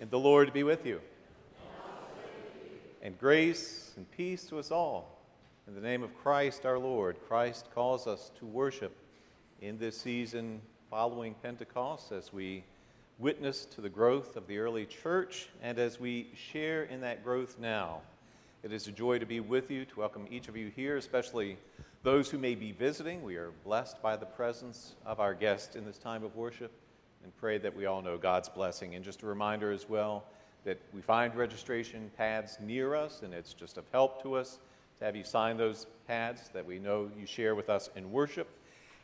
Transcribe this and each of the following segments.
And the Lord be with you. And grace and peace to us all. In the name of Christ our Lord, Christ calls us to worship in this season following Pentecost as we witness to the growth of the early church and as we share in that growth now. It is a joy to be with you, to welcome each of you here, especially those who may be visiting. We are blessed by the presence of our guests in this time of worship and pray that we all know God's blessing. And just a reminder as well that we find registration pads near us, and it's just of help to us to have you sign those pads that we know you share with us in worship.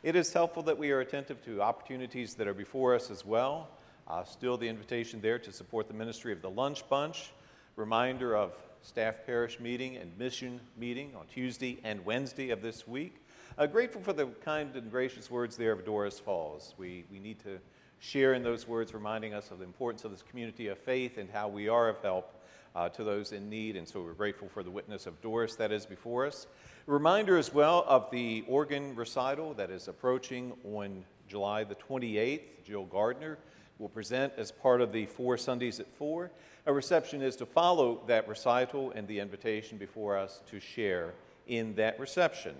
It is helpful that we are attentive to opportunities that are before us as well. Uh, still, the invitation there to support the ministry of the Lunch Bunch. Reminder of staff parish meeting and mission meeting on Tuesday and Wednesday of this week. Uh, grateful for the kind and gracious words there of Doris Falls. We, we need to share in those words, reminding us of the importance of this community of faith and how we are of help uh, to those in need. And so we're grateful for the witness of Doris that is before us. A reminder as well of the organ recital that is approaching on July the 28th. Jill Gardner will present as part of the Four Sundays at Four. A reception is to follow that recital and the invitation before us to share in that reception.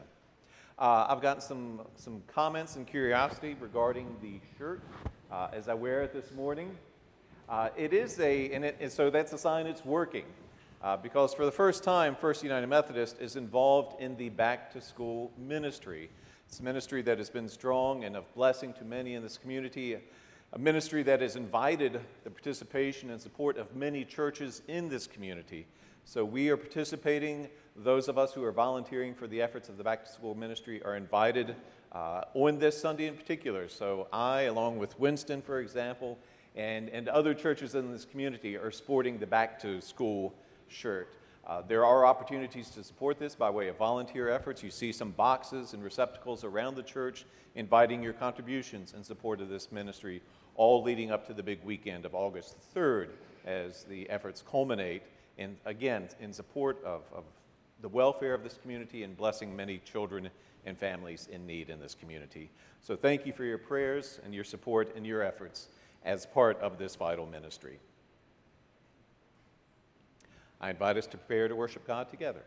Uh, I've gotten some, some comments and curiosity regarding the shirt uh, as I wear it this morning. Uh, it is a, and, it, and, so that's a sign it's working. Uh, because for the first time, First United Methodist is involved in the back to school ministry. It's a ministry that has been strong and of blessing to many in this community, a ministry that has invited the participation and support of many churches in this community. So we are participating. Those of us who are volunteering for the efforts of the back to school ministry are invited uh, on this Sunday in particular. So I, along with Winston, for example, and, and other churches in this community are sporting the back to school shirt. Uh, there are opportunities to support this by way of volunteer efforts. You see some boxes and receptacles around the church inviting your contributions in support of this ministry, all leading up to the big weekend of August 3rd as the efforts culminate, in, again, in support of, of the welfare of this community and blessing many children and families in need in this community. So thank you for your prayers and your support and your efforts as part of this vital ministry. I invite us to prepare to worship God together.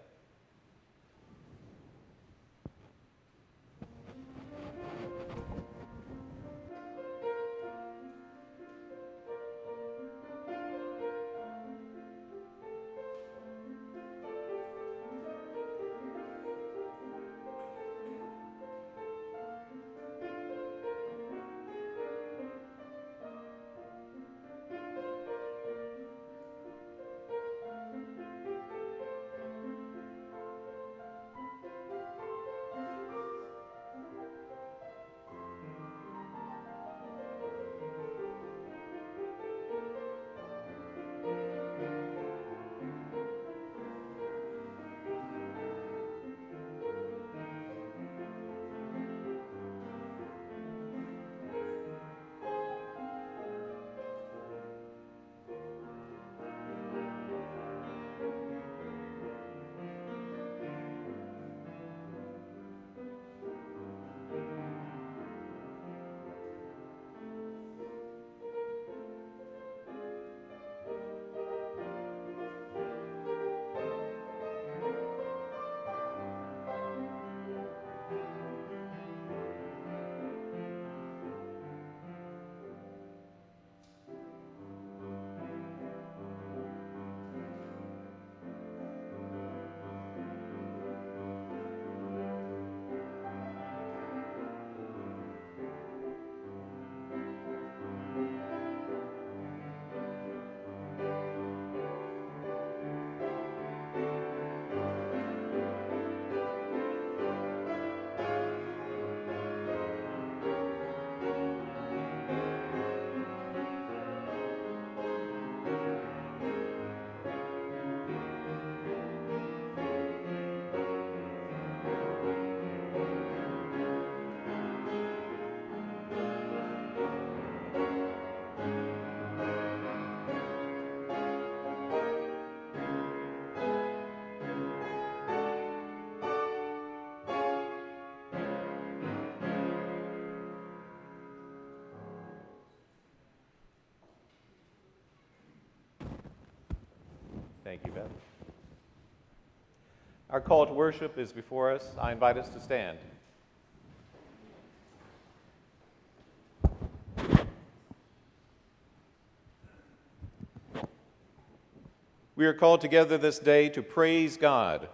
Thank you, Beth. Our call to worship is before us. I invite us to stand. We are called together this day to praise God.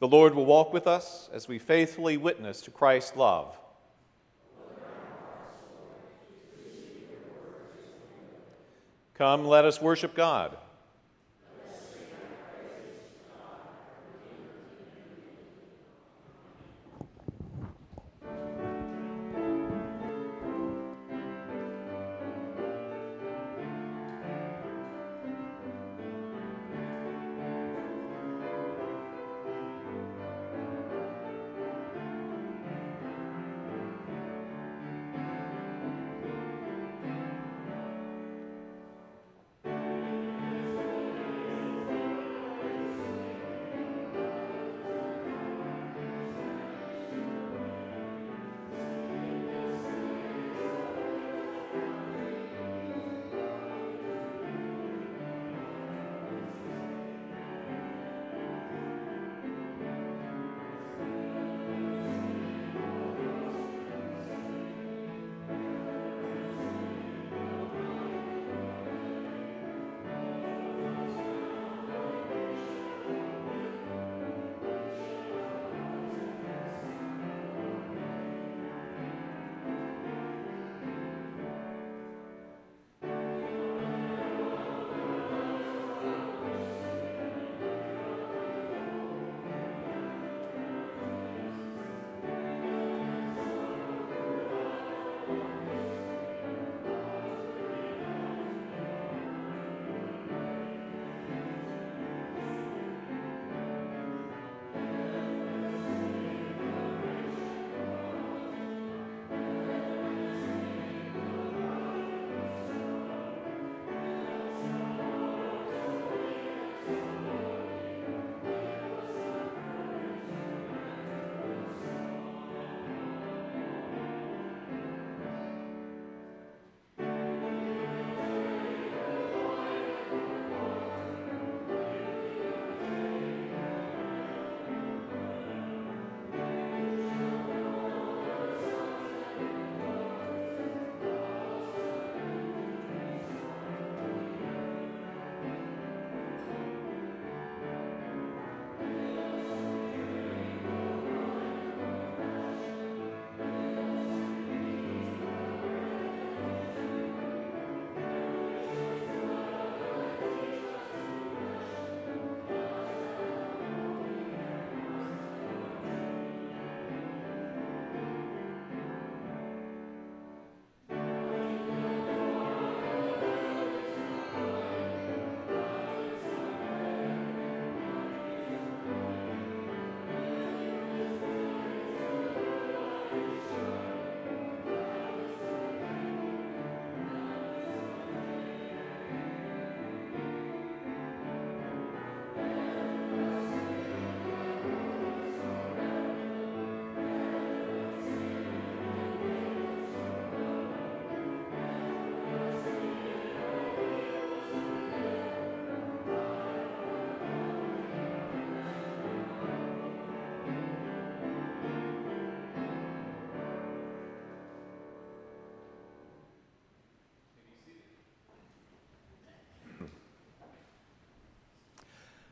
The Lord will walk with us as we faithfully witness to Christ's love. Come, let us worship God.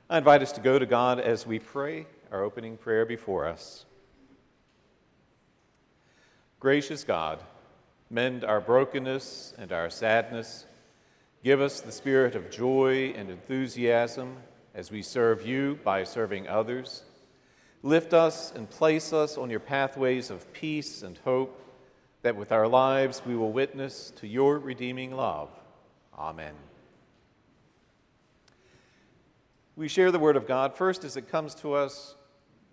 I invite us to go to God as we pray our opening prayer before us. Gracious God, mend our brokenness and our sadness. Give us the spirit of joy and enthusiasm as we serve you by serving others. Lift us and place us on your pathways of peace and hope, that with our lives we will witness to your redeeming love. Amen. We share the Word of God first as it comes to us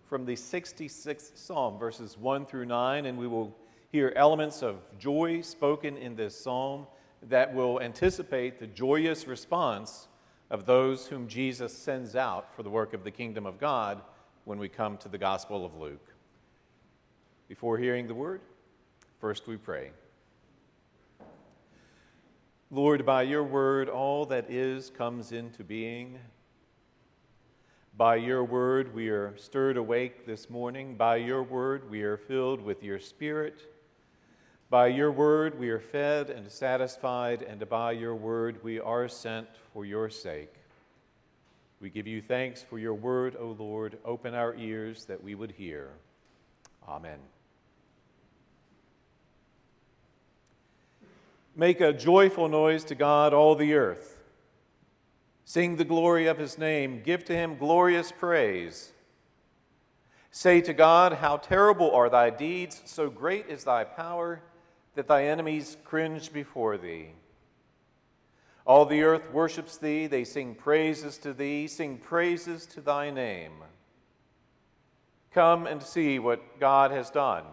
from the 66th Psalm, verses 1 through 9, and we will hear elements of joy spoken in this psalm that will anticipate the joyous response of those whom Jesus sends out for the work of the kingdom of God when we come to the Gospel of Luke. Before hearing the Word, first we pray. Lord, by your word, all that is comes into being. By your word, we are stirred awake this morning. By your word, we are filled with your spirit. By your word, we are fed and satisfied, and by your word, we are sent for your sake. We give you thanks for your word, O Lord. Open our ears that we would hear. Amen. Make a joyful noise to God, all the earth. Sing the glory of his name. Give to him glorious praise. Say to God, How terrible are thy deeds! So great is thy power that thy enemies cringe before thee. All the earth worships thee. They sing praises to thee. Sing praises to thy name. Come and see what God has done.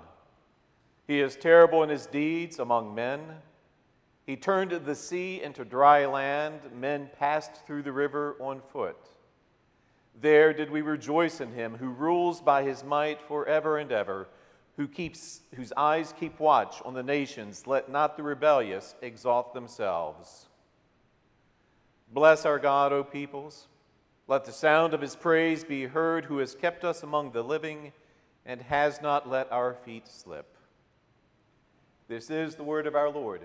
He is terrible in his deeds among men. He turned the sea into dry land. Men passed through the river on foot. There did we rejoice in him who rules by his might forever and ever, who keeps, whose eyes keep watch on the nations. Let not the rebellious exalt themselves. Bless our God, O peoples. Let the sound of his praise be heard, who has kept us among the living and has not let our feet slip. This is the word of our Lord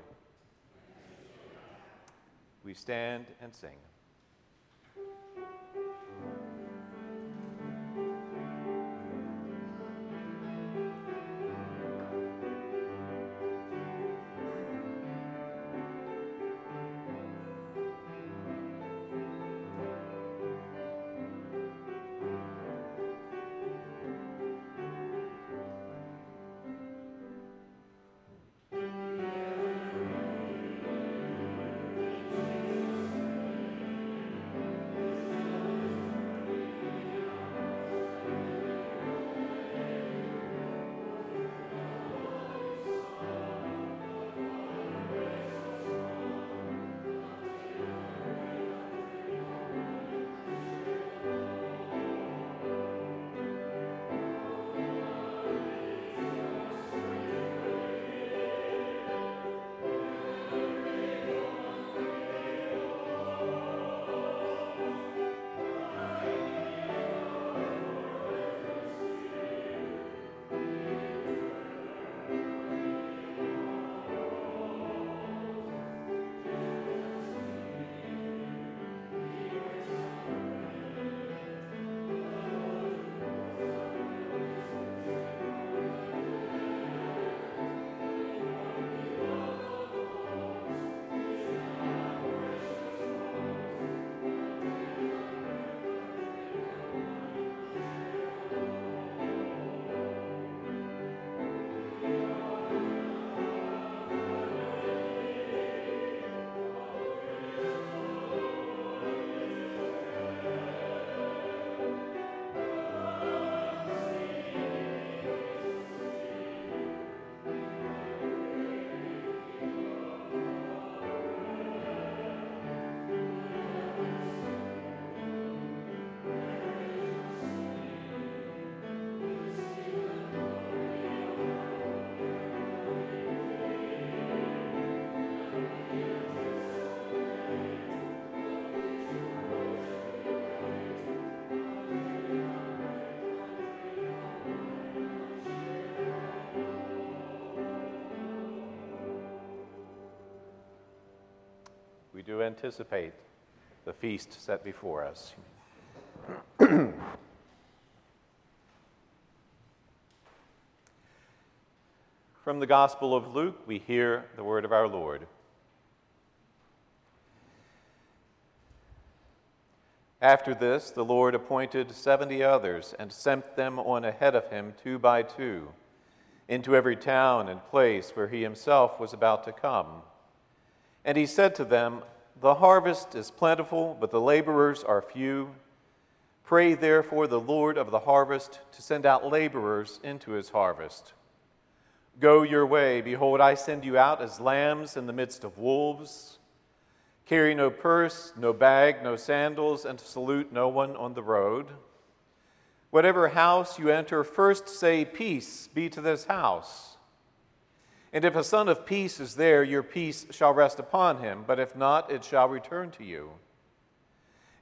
we stand and sing. Do anticipate the feast set before us. From the Gospel of Luke, we hear the word of our Lord. After this, the Lord appointed seventy others and sent them on ahead of him two by two into every town and place where he himself was about to come. And he said to them, the harvest is plentiful, but the laborers are few. Pray therefore the Lord of the harvest to send out laborers into his harvest. Go your way. Behold, I send you out as lambs in the midst of wolves. Carry no purse, no bag, no sandals, and salute no one on the road. Whatever house you enter, first say, Peace be to this house. And if a son of peace is there, your peace shall rest upon him, but if not, it shall return to you.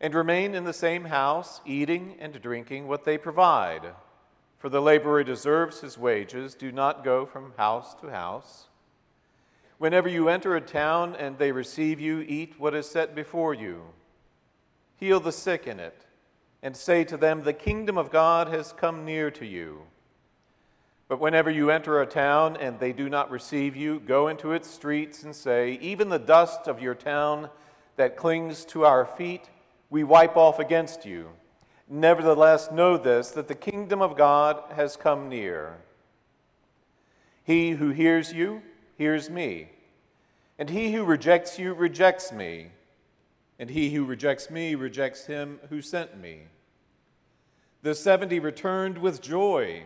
And remain in the same house, eating and drinking what they provide. For the laborer deserves his wages. Do not go from house to house. Whenever you enter a town and they receive you, eat what is set before you. Heal the sick in it, and say to them, The kingdom of God has come near to you. But whenever you enter a town and they do not receive you, go into its streets and say, Even the dust of your town that clings to our feet, we wipe off against you. Nevertheless, know this that the kingdom of God has come near. He who hears you hears me, and he who rejects you rejects me, and he who rejects me rejects him who sent me. The seventy returned with joy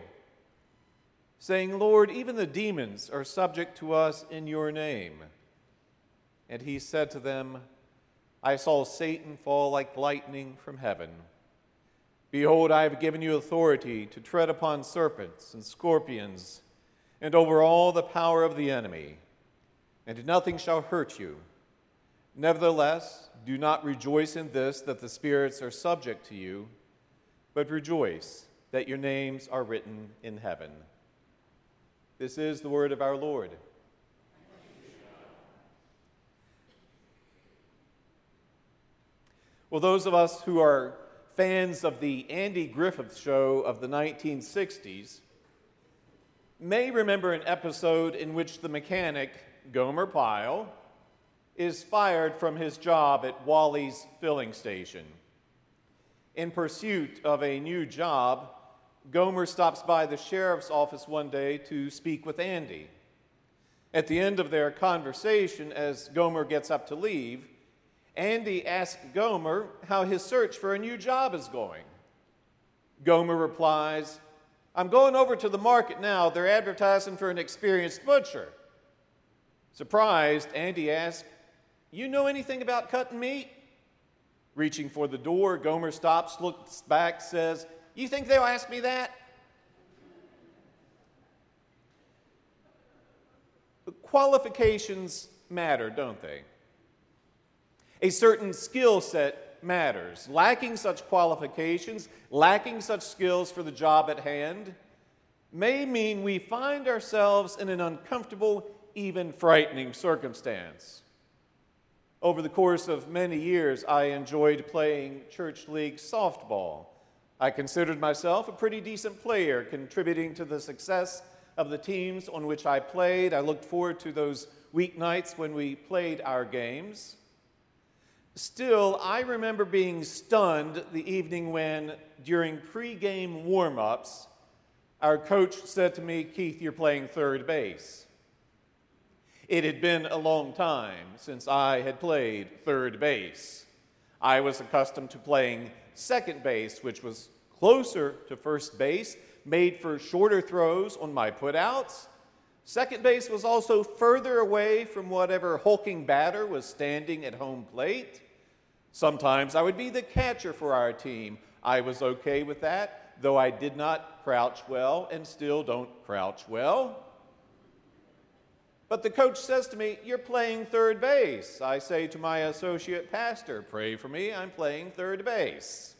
saying, Lord, even the demons are subject to us in your name. And he said to them, I saw Satan fall like lightning from heaven. Behold, I have given you authority to tread upon serpents and scorpions and over all the power of the enemy, and nothing shall hurt you. Nevertheless, do not rejoice in this that the spirits are subject to you, but rejoice that your names are written in heaven. This is the word of our Lord. Well, those of us who are fans of the Andy Griffith show of the 1960s may remember an episode in which the mechanic, Gomer Pyle, is fired from his job at Wally's filling station. In pursuit of a new job, Gomer stops by the sheriff's office one day to speak with Andy. At the end of their conversation, as Gomer gets up to leave, Andy asks Gomer how his search for a new job is going. Gomer replies, I'm going over to the market now. They're advertising for an experienced butcher. Surprised, Andy asks, You know anything about cutting meat? Reaching for the door, Gomer stops, looks back, says, you think they'll ask me that? qualifications matter, don't they? A certain skill set matters. Lacking such qualifications, lacking such skills for the job at hand, may mean we find ourselves in an uncomfortable, even frightening circumstance. Over the course of many years, I enjoyed playing church league softball. I considered myself a pretty decent player, contributing to the success of the teams on which I played. I looked forward to those weeknights when we played our games. Still, I remember being stunned the evening when, during pregame warm ups, our coach said to me, Keith, you're playing third base. It had been a long time since I had played third base. I was accustomed to playing second base, which was closer to first base, made for shorter throws on my putouts. Second base was also further away from whatever hulking batter was standing at home plate. Sometimes I would be the catcher for our team. I was okay with that, though I did not crouch well and still don't crouch well. But the coach says to me, You're playing third base. I say to my associate pastor, Pray for me, I'm playing third base.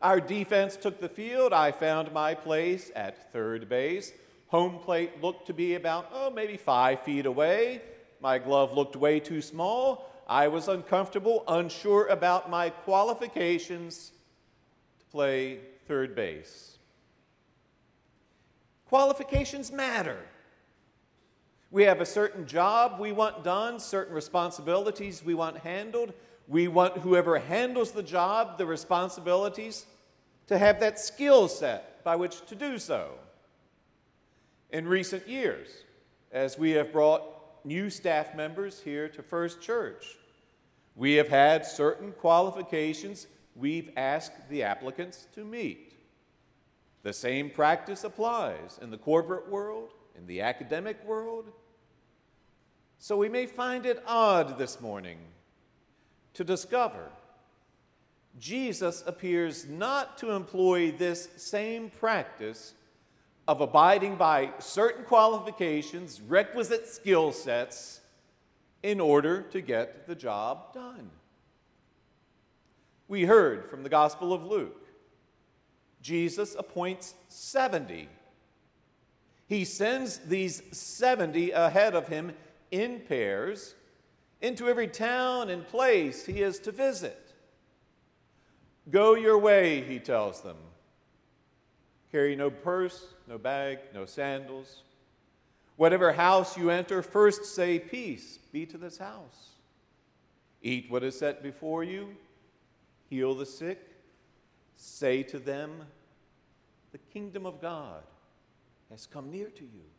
Our defense took the field. I found my place at third base. Home plate looked to be about, oh, maybe five feet away. My glove looked way too small. I was uncomfortable, unsure about my qualifications to play third base. Qualifications matter. We have a certain job we want done, certain responsibilities we want handled. We want whoever handles the job, the responsibilities, to have that skill set by which to do so. In recent years, as we have brought new staff members here to First Church, we have had certain qualifications we've asked the applicants to meet. The same practice applies in the corporate world, in the academic world. So we may find it odd this morning to discover Jesus appears not to employ this same practice of abiding by certain qualifications, requisite skill sets, in order to get the job done. We heard from the Gospel of Luke Jesus appoints 70. He sends these 70 ahead of him in pairs into every town and place he is to visit. Go your way, he tells them. Carry no purse, no bag, no sandals. Whatever house you enter, first say, Peace be to this house. Eat what is set before you, heal the sick, say to them, The kingdom of God has come near to you.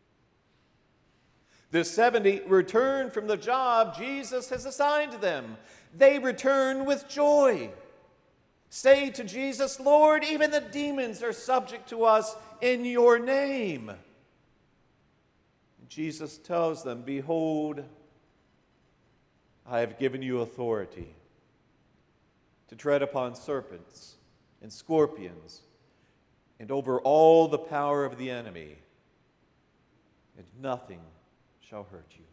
The 70 return from the job Jesus has assigned them. They return with joy. Say to Jesus, Lord, even the demons are subject to us in your name. Jesus tells them, Behold, I have given you authority to tread upon serpents and scorpions and over all the power of the enemy, and nothing shall hurt you.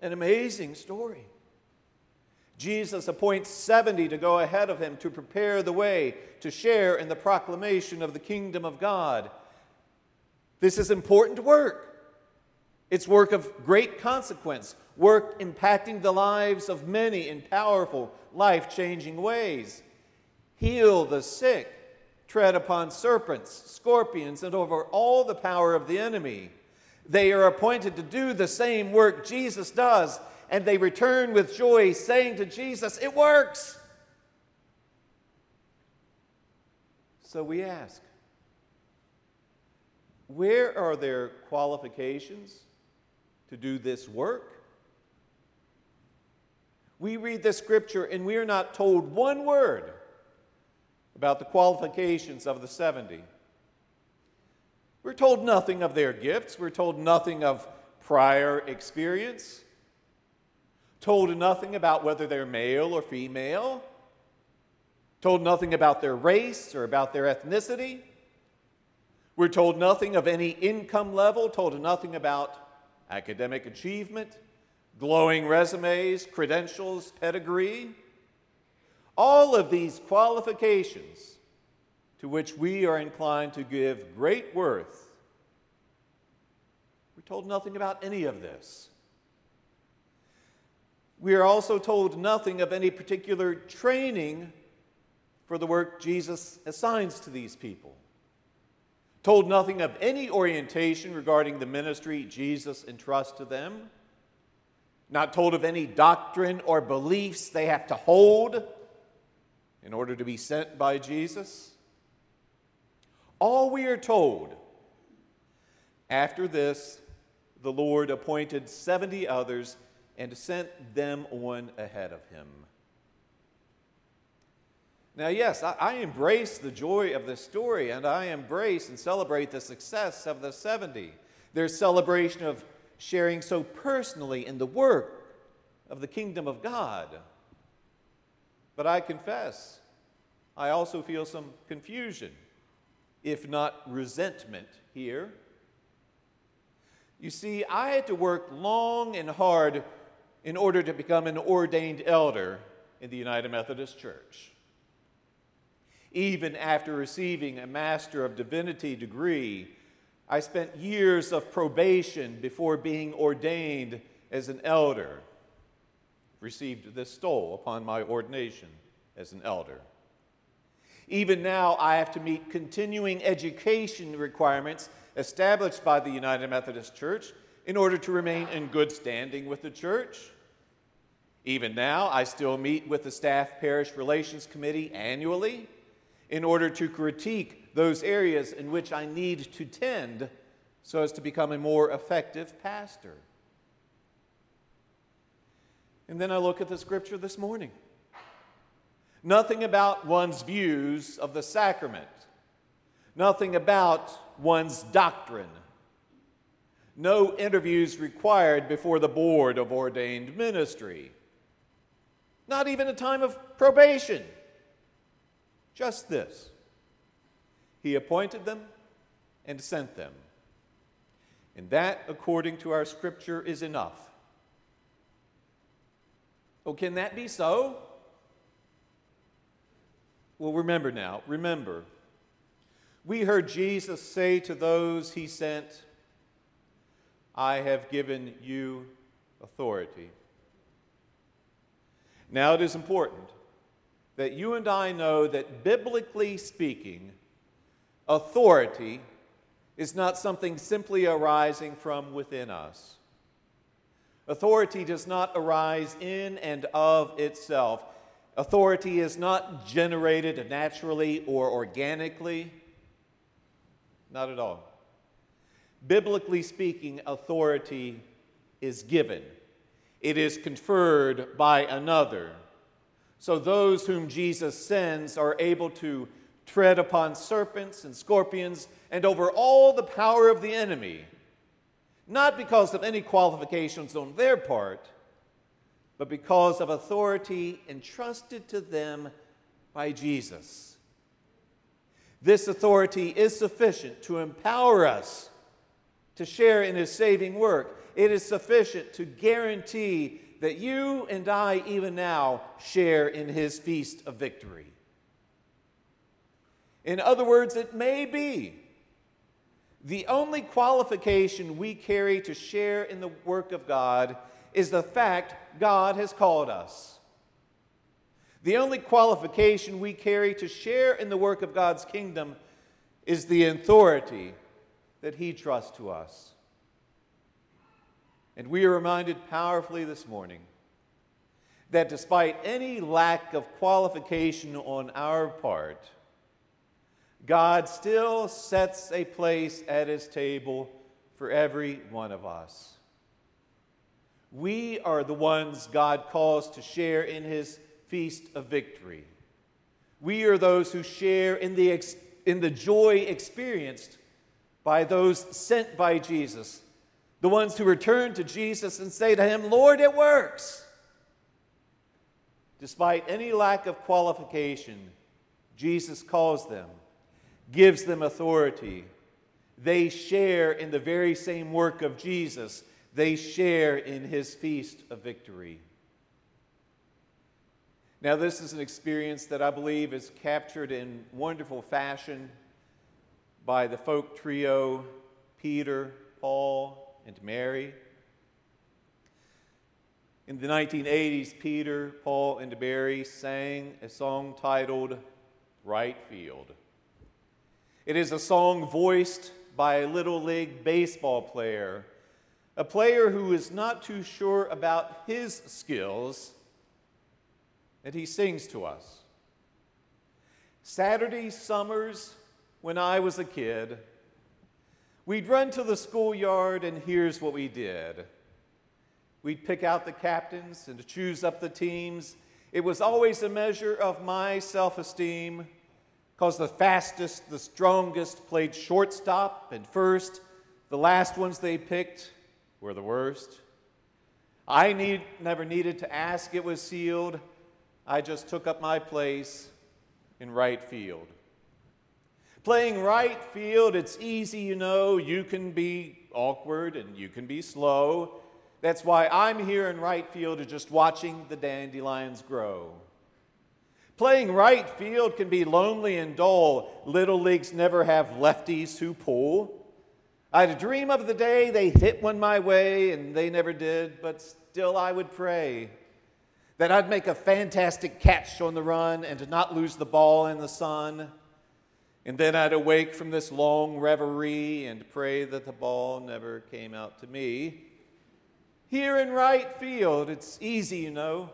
An amazing story. Jesus appoints 70 to go ahead of him to prepare the way to share in the proclamation of the kingdom of God. This is important work. It's work of great consequence, work impacting the lives of many in powerful, life changing ways. Heal the sick, tread upon serpents, scorpions, and over all the power of the enemy. They are appointed to do the same work Jesus does, and they return with joy, saying to Jesus, It works. So we ask, where are their qualifications to do this work? We read the scripture and we are not told one word about the qualifications of the 70. We're told nothing of their gifts, we're told nothing of prior experience, told nothing about whether they're male or female, told nothing about their race or about their ethnicity. We're told nothing of any income level, told nothing about academic achievement, glowing resumes, credentials, pedigree. All of these qualifications to which we are inclined to give great worth. We're told nothing about any of this. We are also told nothing of any particular training for the work Jesus assigns to these people. Told nothing of any orientation regarding the ministry Jesus entrusts to them. Not told of any doctrine or beliefs they have to hold in order to be sent by Jesus? All we are told after this, the Lord appointed 70 others and sent them on ahead of him. Now, yes, I, I, embrace the joy of this story and I embrace and celebrate the success of the 70. Their celebration of sharing so personally in the work of the kingdom of God. But I confess, I also feel some confusion, if not resentment, here. You see, I had to work long and hard in order to become an ordained elder in the United Methodist Church. Even after receiving a Master of Divinity degree, I spent years of probation before being ordained as an elder received this stole upon my ordination as an elder. Even now, I have to meet continuing education requirements established by the United Methodist Church in order to remain in good standing with the church. Even now, I still meet with the Staff Parish Relations Committee annually in order to critique those areas in which I need to tend so as to become a more effective pastor. And then I look at the scripture this morning. Nothing about one's views of the sacrament, nothing about one's doctrine. No interviews required before the board of ordained ministry. Not even a time of probation. Just this He appointed them and sent them. And that, according to our scripture, is enough. Oh, can that be so? Well, remember now, remember. We heard Jesus say to those he sent, I have given you authority. Now, it is important that you and I know that, biblically speaking, authority is not something simply arising from within us. Authority does not arise in and of itself. Authority is not generated naturally or organically. Not at all. Biblically speaking, authority is given, it is conferred by another. So those whom Jesus sends are able to tread upon serpents and scorpions and over all the power of the enemy, not because of any qualifications on their part, but because of authority entrusted to them by Jesus. This authority is sufficient to empower us to share in his saving work. It is sufficient to guarantee that you and I, even now, share in his feast of victory. In other words, it may be the only qualification we carry to share in the work of God is the fact God has called us. The only qualification we carry to share in the work of God's kingdom is the authority that He trusts to us. And we are reminded powerfully this morning that despite any lack of qualification on our part, God still sets a place at his table for every one of us. We are the ones God calls to share in his feast of victory. We are those who share in the, in the joy experienced by those sent by Jesus, the ones who return to Jesus and say to him, Lord, it works. Despite any lack of qualification, Jesus calls them gives them authority. They share in the very same work of Jesus, they share in his feast of victory. Now, this is an experience that I believe is captured in wonderful fashion by the folk trio Peter, Paul, and Mary. In the 1980s, Peter, Paul, and Mary sang a song titled Right Field. It is a song voiced by a Little League baseball player, a player who is not too sure about his skills, and he sings to us. Saturday summers, when I was a kid, we'd run to the schoolyard, and here's what we did. We'd pick out the captains and choose up the teams. It was always a measure of my self esteem because the fastest, the strongest played shortstop and first. The last ones they picked were the worst. I need, never needed to ask, it was sealed. I just took up my place in right field. Playing right field, it's easy, you know. You can be awkward and you can be slow. That's why I'm here in right field, just watching the dandelions grow. Playing right field can be lonely and dull. Little leagues never have lefties who pull. I'd dream of the day they hit one my way, and they never did, but still I would pray that I'd make a fantastic catch on the run and not lose the ball in the sun. And then I'd awake from this long reverie and pray that the ball never came out to me. Here in right field, it's easy, you know.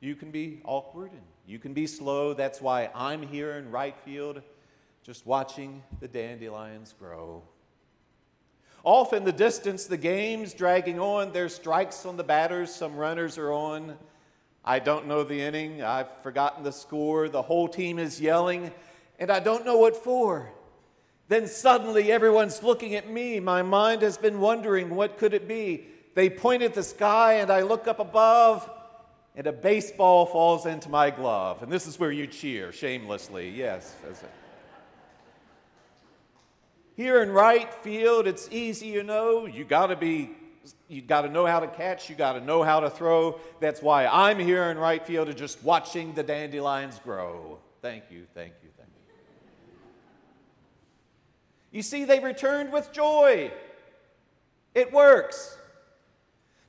You can be awkward and you can be slow. That's why I'm here in right field, just watching the dandelions grow. Off in the distance, the game's dragging on. There's strikes on the batters, some runners are on. I don't know the inning, I've forgotten the score. The whole team is yelling, and I don't know what for. Then suddenly everyone's looking at me. My mind has been wondering, what could it be? They point at the sky, and I look up above and a baseball falls into my glove. And this is where you cheer shamelessly. Yes. Here in right field, it's easy, you know. You got to be you got to know how to catch, you got to know how to throw. That's why I'm here in right field and just watching the dandelions grow. Thank you, thank you, thank you. You see, they returned with joy. It works.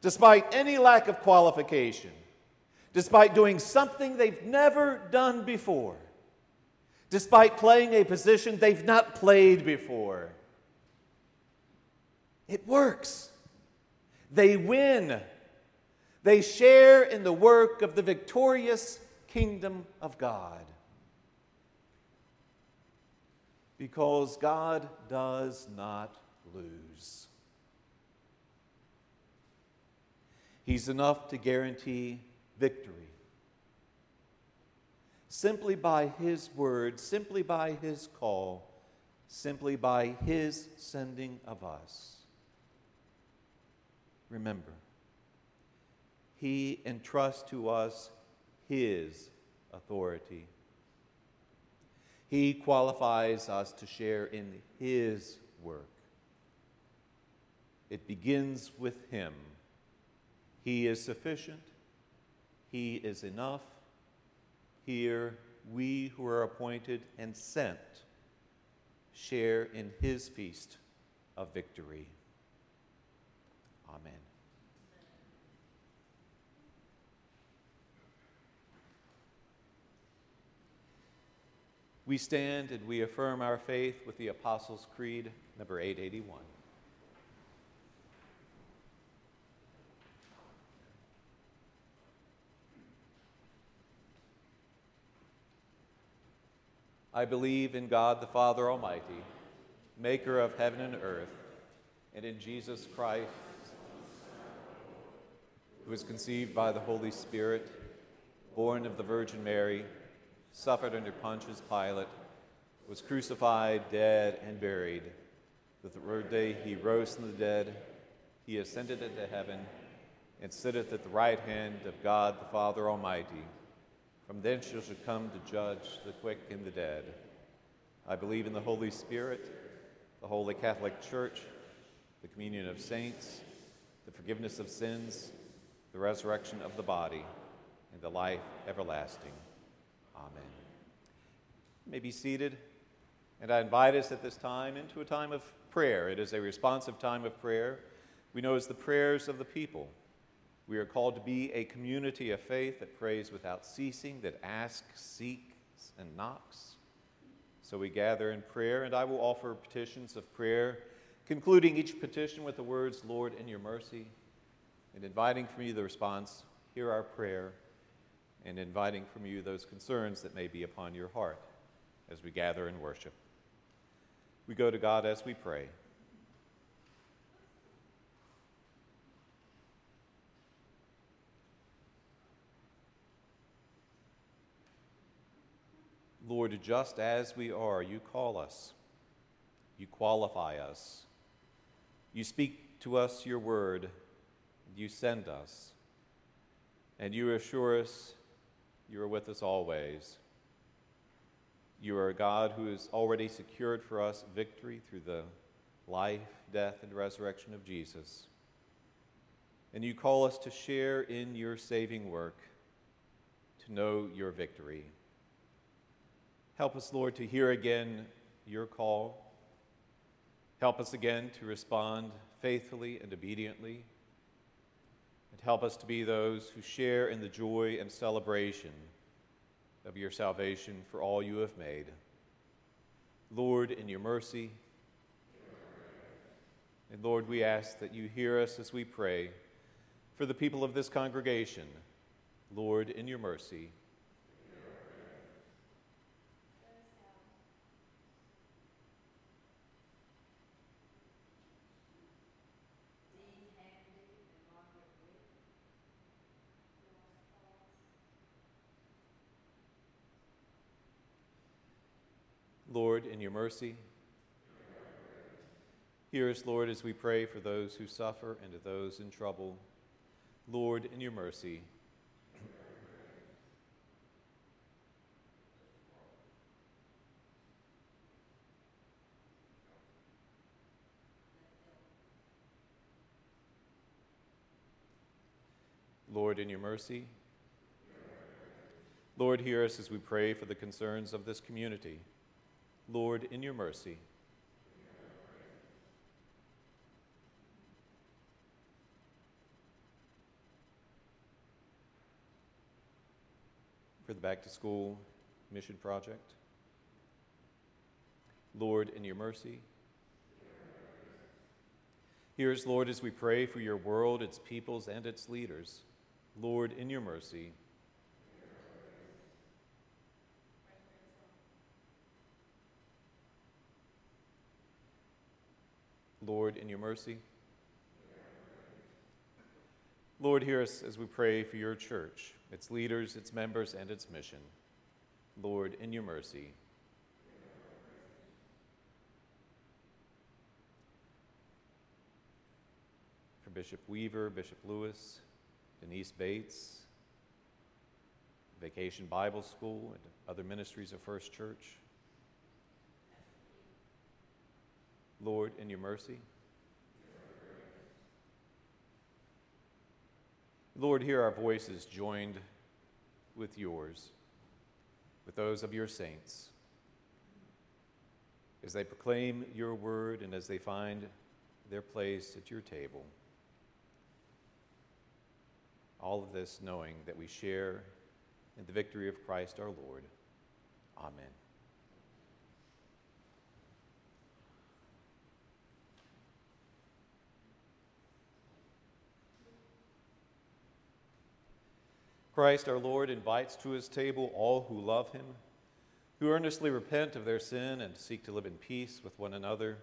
Despite any lack of qualification, despite doing something they've never done before, despite playing a position they've not played before. It works. They win. They share in the work of the victorious kingdom of God. Because God does not lose. He's enough to guarantee victory. Simply by His word, simply by His call, simply by His sending of us. Remember, He entrusts to us His authority. He qualifies us to share in His work. It begins with Him. He is sufficient, He is enough. Here, we who are appointed and sent share in His feast of victory. Amen. We stand and we affirm our faith with the Apostles' Creed, number 881. I believe in God the Father Almighty, maker of heaven and earth, and in Jesus Christ who was conceived by the Holy Spirit, born of the Virgin Mary, suffered under Pontius Pilate, was crucified, dead, and buried. The third day he rose from the dead. He ascended into heaven and sitteth at the right hand of God the Father Almighty. From thence you shall come to judge the quick and the dead. I believe in the Holy Spirit, the Holy Catholic Church, the communion of saints, the forgiveness of sins the resurrection of the body, and the life everlasting. Amen. You may be seated, and I invite us at this time into a time of prayer. It is a responsive time of prayer. We know as the prayers of the people. We are called to be a community of faith that prays without ceasing, that asks, seeks, and knocks. So we gather in prayer, and I will offer petitions of prayer, concluding each petition with the words, Lord, in your mercy, and inviting from you the response, hear our prayer, and inviting from you those concerns that may be upon your heart as we gather and worship. We go to God as we pray. Lord, just as we are, you call us, you qualify us, you speak to us your word you send us, and you assure us you are with us always. You are a God who has already secured for us victory through the life, death, and resurrection of Jesus. And you call us to share in your saving work, to know your victory. Help us, Lord, to hear again your call. Help us again to respond faithfully and obediently And help us to be those who share in the joy and celebration of your salvation for all you have made. Lord, in your mercy, and Lord, we ask that you hear us as we pray for the people of this congregation. Lord, in your mercy, mercy. Hear us, Lord, as we pray for those who suffer and to those in trouble. Lord, in your mercy. Lord, in your mercy. Lord, hear us as we pray for the concerns of this community. Lord, in your mercy. For the back to school mission project. Lord, in your mercy. Hear us, Lord, as we pray for your world, its peoples, and its leaders. Lord, in your mercy. Lord, in your mercy. Lord, hear us as we pray for your church, its leaders, its members, and its mission. Lord, in your mercy. For Bishop Weaver, Bishop Lewis, Denise Bates, Vacation Bible School, and other ministries of First Church. Lord, in your mercy. Lord, hear our voices joined with yours, with those of your saints, as they proclaim your word and as they find their place at your table. All of this knowing that we share in the victory of Christ our Lord. Amen. Christ our Lord invites to his table all who love him, who earnestly repent of their sin and seek to live in peace with one another.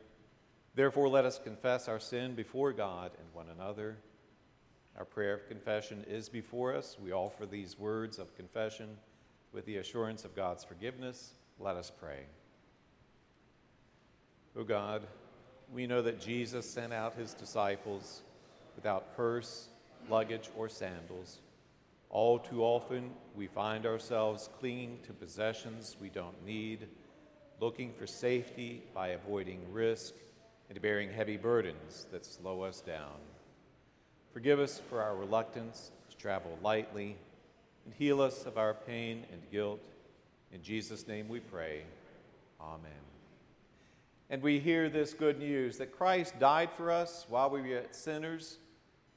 Therefore, let us confess our sin before God and one another. Our prayer of confession is before us. We offer these words of confession with the assurance of God's forgiveness. Let us pray. O God, we know that Jesus sent out his disciples without purse, luggage, or sandals all too often, we find ourselves clinging to possessions we don't need, looking for safety by avoiding risk, and bearing heavy burdens that slow us down. Forgive us for our reluctance to travel lightly, and heal us of our pain and guilt. In Jesus' name we pray. Amen. And we hear this good news that Christ died for us while we were yet sinners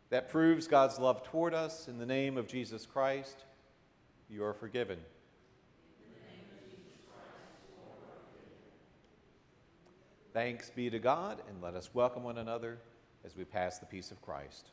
that proves God's love toward us. In the name of Jesus Christ, you are forgiven. Thanks be to God, and let us welcome one another as we pass the peace of Christ.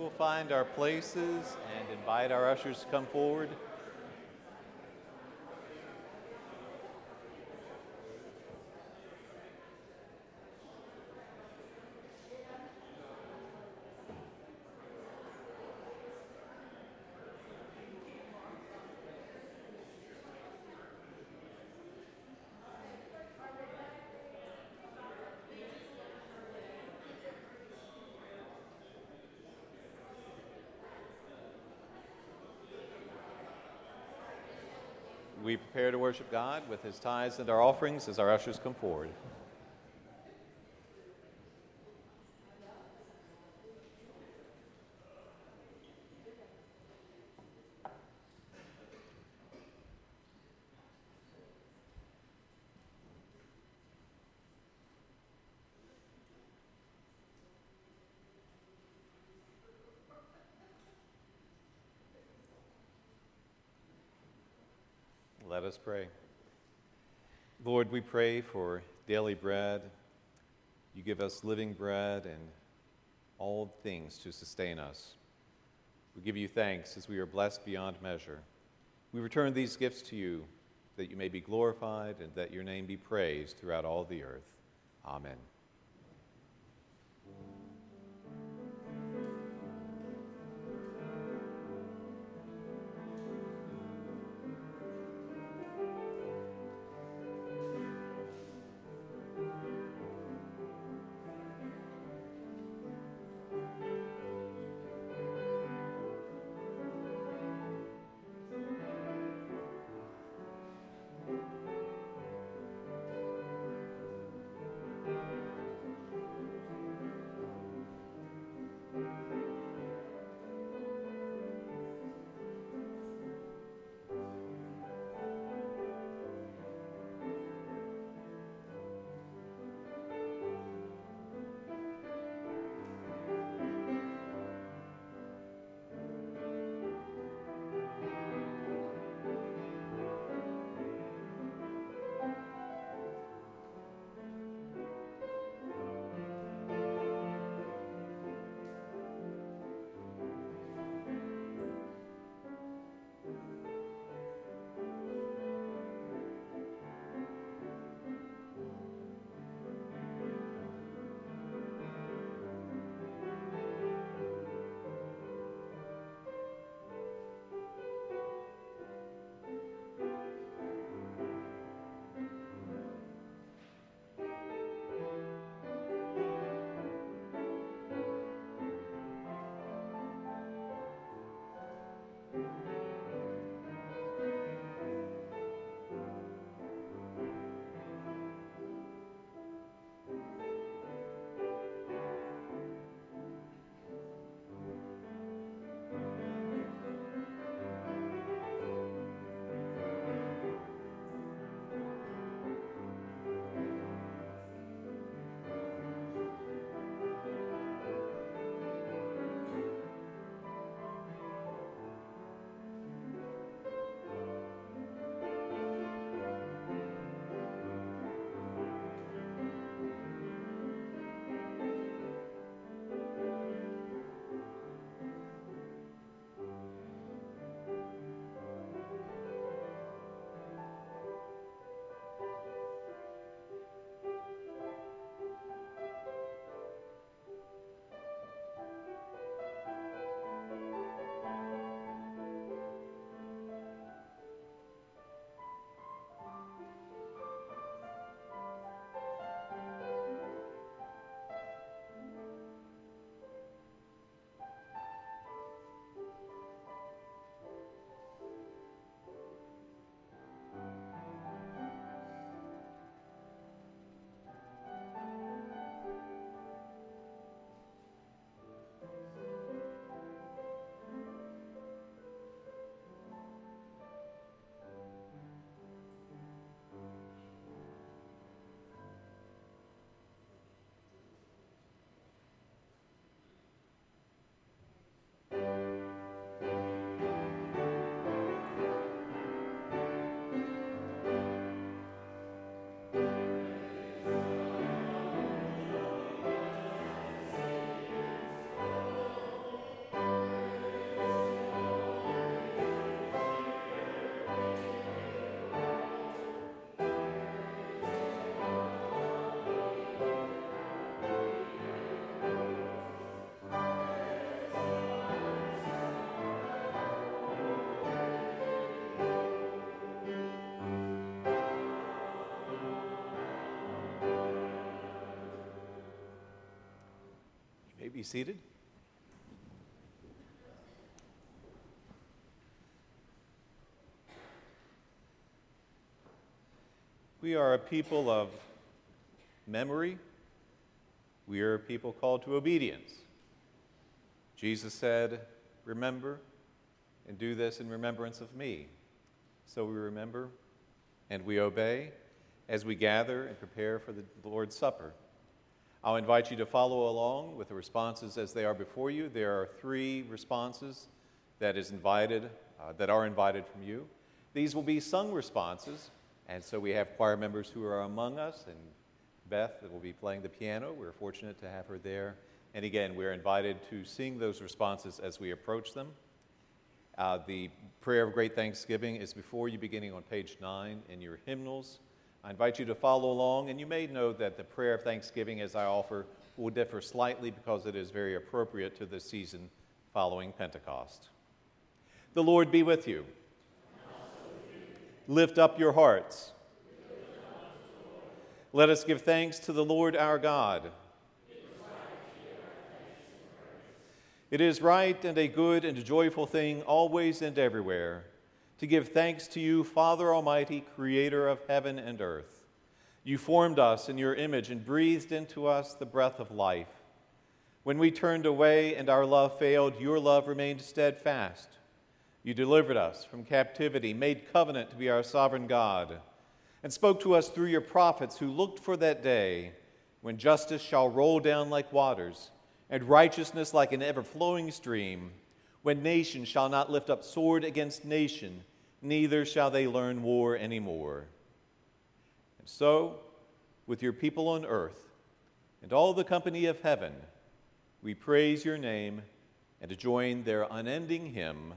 We'll find our places and invite our ushers to come forward. we prepare to worship God with his tithes and our offerings as our ushers come forward. Let us pray. Lord, we pray for daily bread. You give us living bread and all things to sustain us. We give you thanks as we are blessed beyond measure. We return these gifts to you that you may be glorified and that your name be praised throughout all the earth. Amen. Be seated. we are a people of memory. We are a people called to obedience. Jesus said, Remember and do this in remembrance of me. So we remember and we obey as we gather and prepare for the Lord's Supper. I'll invite you to follow along with the responses as they are before you. There are three responses that is invited, uh, that are invited from you. These will be sung responses, and so we have choir members who are among us, and Beth will be playing the piano. We're fortunate to have her there. And again, we're invited to sing those responses as we approach them. Uh, the prayer of great thanksgiving is before you, beginning on page nine in your hymnals. I invite you to follow along, and you may know that the prayer of thanksgiving, as I offer, will differ slightly because it is very appropriate to the season following Pentecost. The Lord be with you. Lift up your hearts. Let us give thanks to the Lord our God. It is right and a good and a joyful thing, always and everywhere to give thanks to you, Father Almighty, creator of heaven and earth. You formed us in your image and breathed into us the breath of life. When we turned away and our love failed, your love remained steadfast. You delivered us from captivity, made covenant to be our sovereign God, and spoke to us through your prophets who looked for that day when justice shall roll down like waters and righteousness like an ever flowing stream, when nation shall not lift up sword against nation neither shall they learn war anymore. And so, with your people on earth and all the company of heaven, we praise your name and join their unending hymn.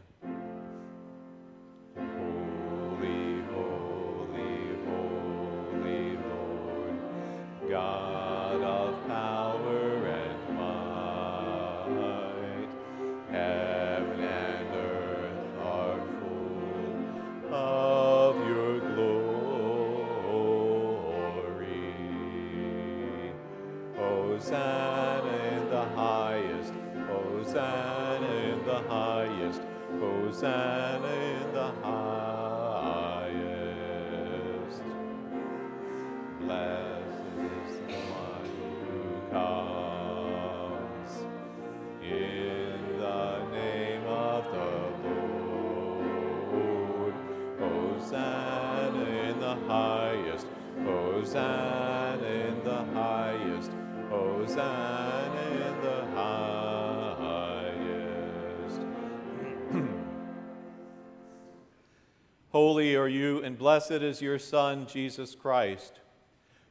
And blessed is your Son, Jesus Christ.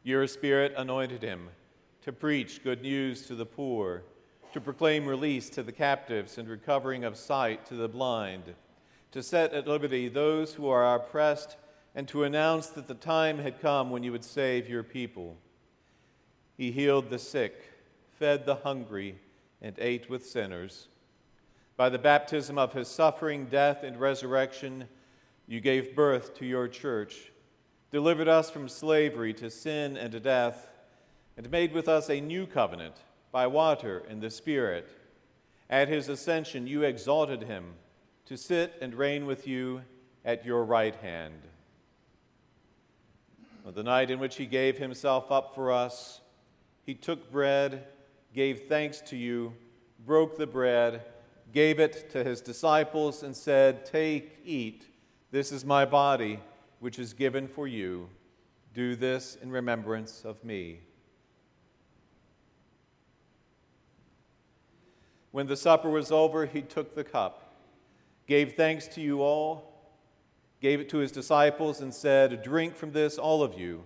Your Spirit anointed him to preach good news to the poor, to proclaim release to the captives and recovering of sight to the blind, to set at liberty those who are oppressed, and to announce that the time had come when you would save your people. He healed the sick, fed the hungry, and ate with sinners. By the baptism of his suffering, death, and resurrection, you gave birth to your church, delivered us from slavery to sin and to death, and made with us a new covenant by water and the Spirit. At his ascension, you exalted him to sit and reign with you at your right hand. On the night in which he gave himself up for us, he took bread, gave thanks to you, broke the bread, gave it to his disciples, and said, Take, eat. This is my body, which is given for you. Do this in remembrance of me. When the supper was over, he took the cup, gave thanks to you all, gave it to his disciples, and said, Drink from this, all of you.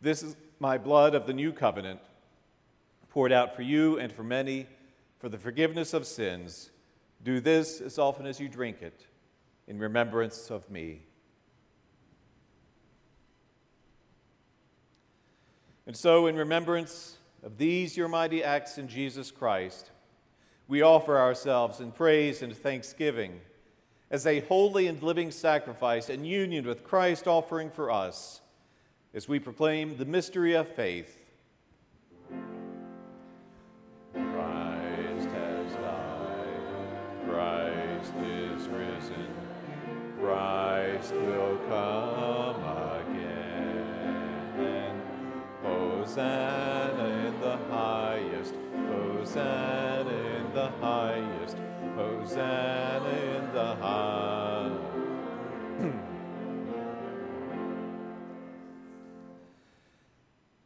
This is my blood of the new covenant, poured out for you and for many for the forgiveness of sins. Do this as often as you drink it in remembrance of me. And so, in remembrance of these your mighty acts in Jesus Christ, we offer ourselves in praise and thanksgiving as a holy and living sacrifice in union with Christ offering for us as we proclaim the mystery of faith. Christ has died, Christ Christ will come again. Hosanna in the highest. Hosanna in the highest. Hosanna in the highest.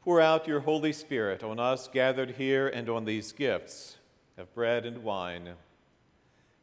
Pour out your Holy Spirit on us gathered here and on these gifts of bread and wine.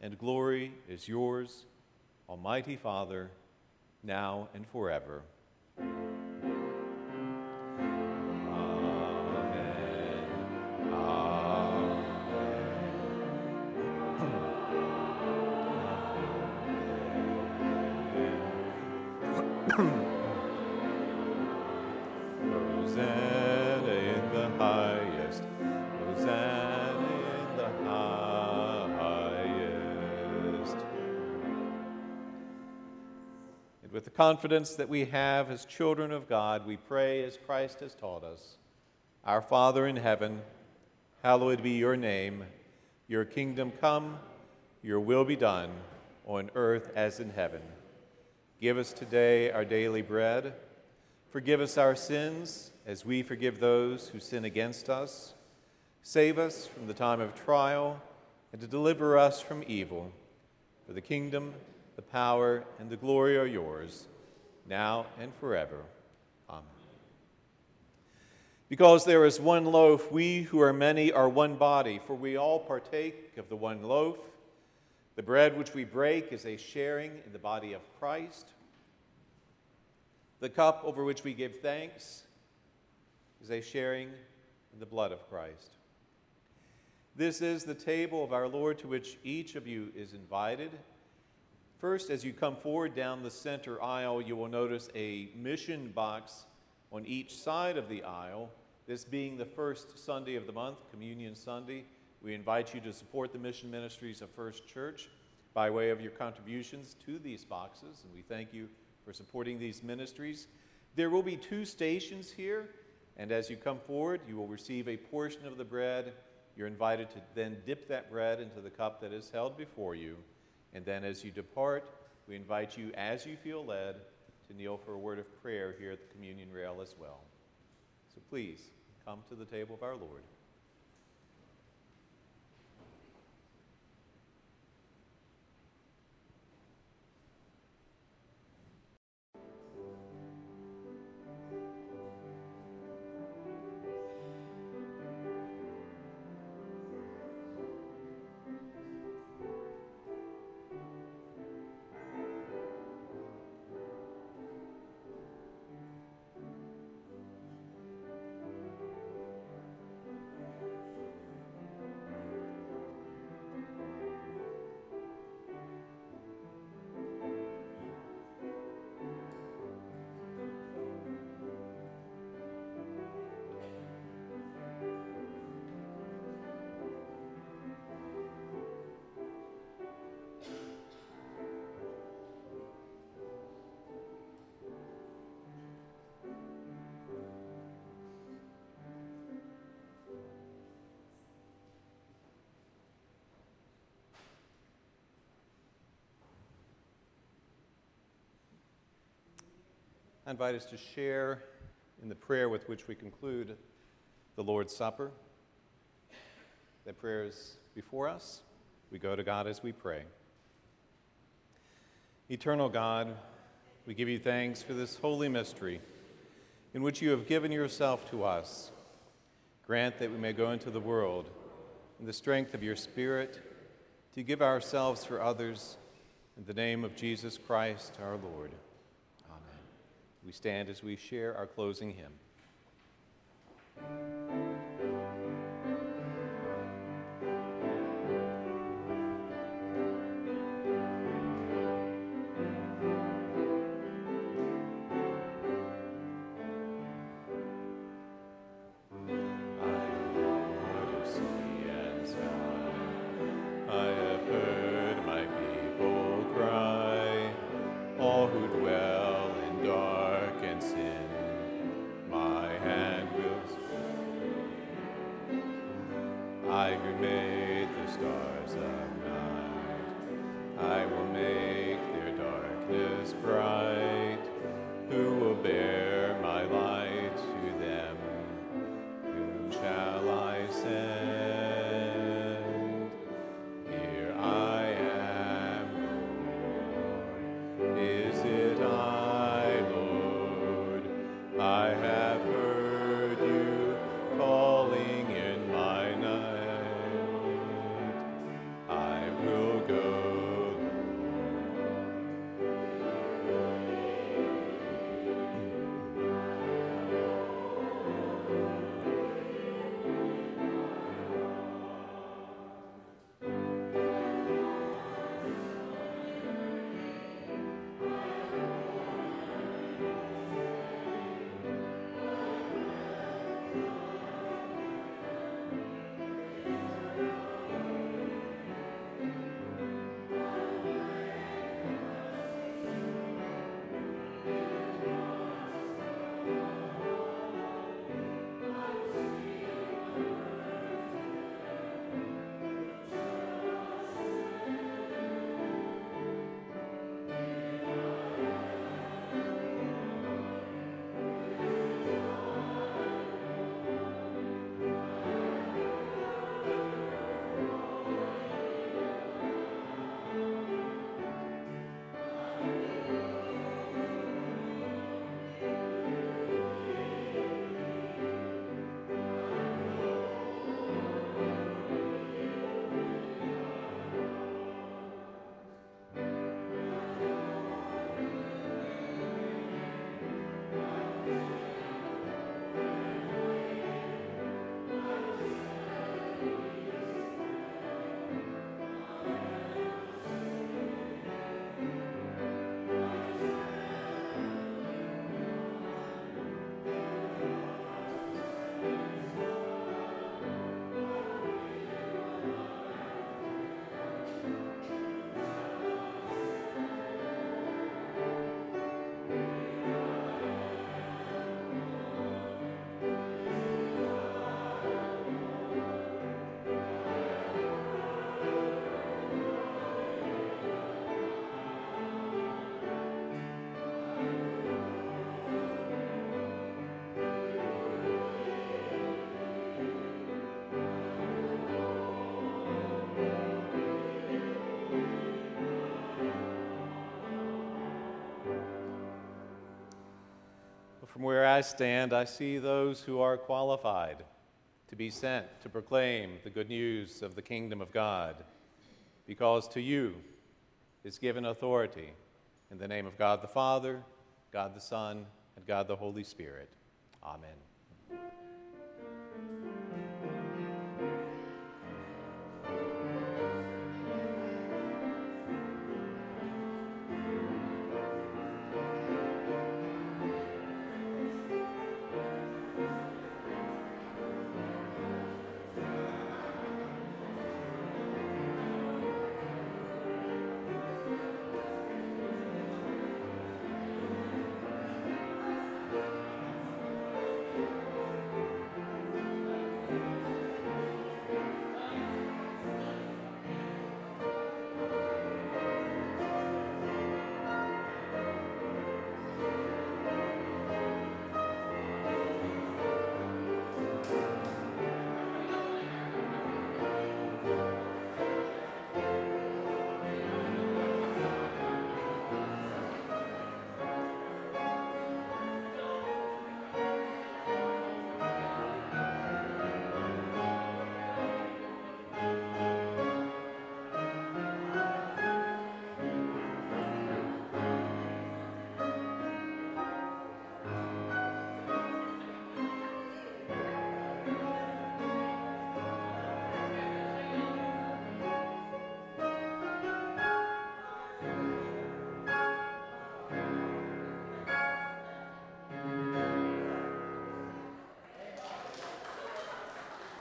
and glory is yours, Almighty Father, now and forever. Confidence that we have as children of God, we pray as Christ has taught us Our Father in heaven, hallowed be your name. Your kingdom come, your will be done, on earth as in heaven. Give us today our daily bread. Forgive us our sins as we forgive those who sin against us. Save us from the time of trial and to deliver us from evil. For the kingdom, the power, and the glory are yours, now and forever. Amen. Because there is one loaf, we who are many are one body, for we all partake of the one loaf. The bread which we break is a sharing in the body of Christ. The cup over which we give thanks is a sharing in the blood of Christ. This is the table of our Lord to which each of you is invited. First, as you come forward down the center aisle, you will notice a mission box on each side of the aisle. This being the first Sunday of the month, Communion Sunday, we invite you to support the mission ministries of First Church by way of your contributions to these boxes, and we thank you for supporting these ministries. There will be two stations here, and as you come forward, you will receive a portion of the bread. You're invited to then dip that bread into the cup that is held before you. And then as you depart, we invite you, as you feel led, to kneel for a word of prayer here at the communion rail as well. So please come to the table of our Lord. I invite us to share in the prayer with which we conclude the Lord's Supper. That prayer is before us. We go to God as we pray. Eternal God, we give you thanks for this holy mystery in which you have given yourself to us. Grant that we may go into the world in the strength of your Spirit to give ourselves for others in the name of Jesus Christ our Lord. We stand as we share our closing hymn. From where I stand, I see those who are qualified to be sent to proclaim the good news of the kingdom of God, because to you is given authority in the name of God the Father, God the Son, and God the Holy Spirit. Amen.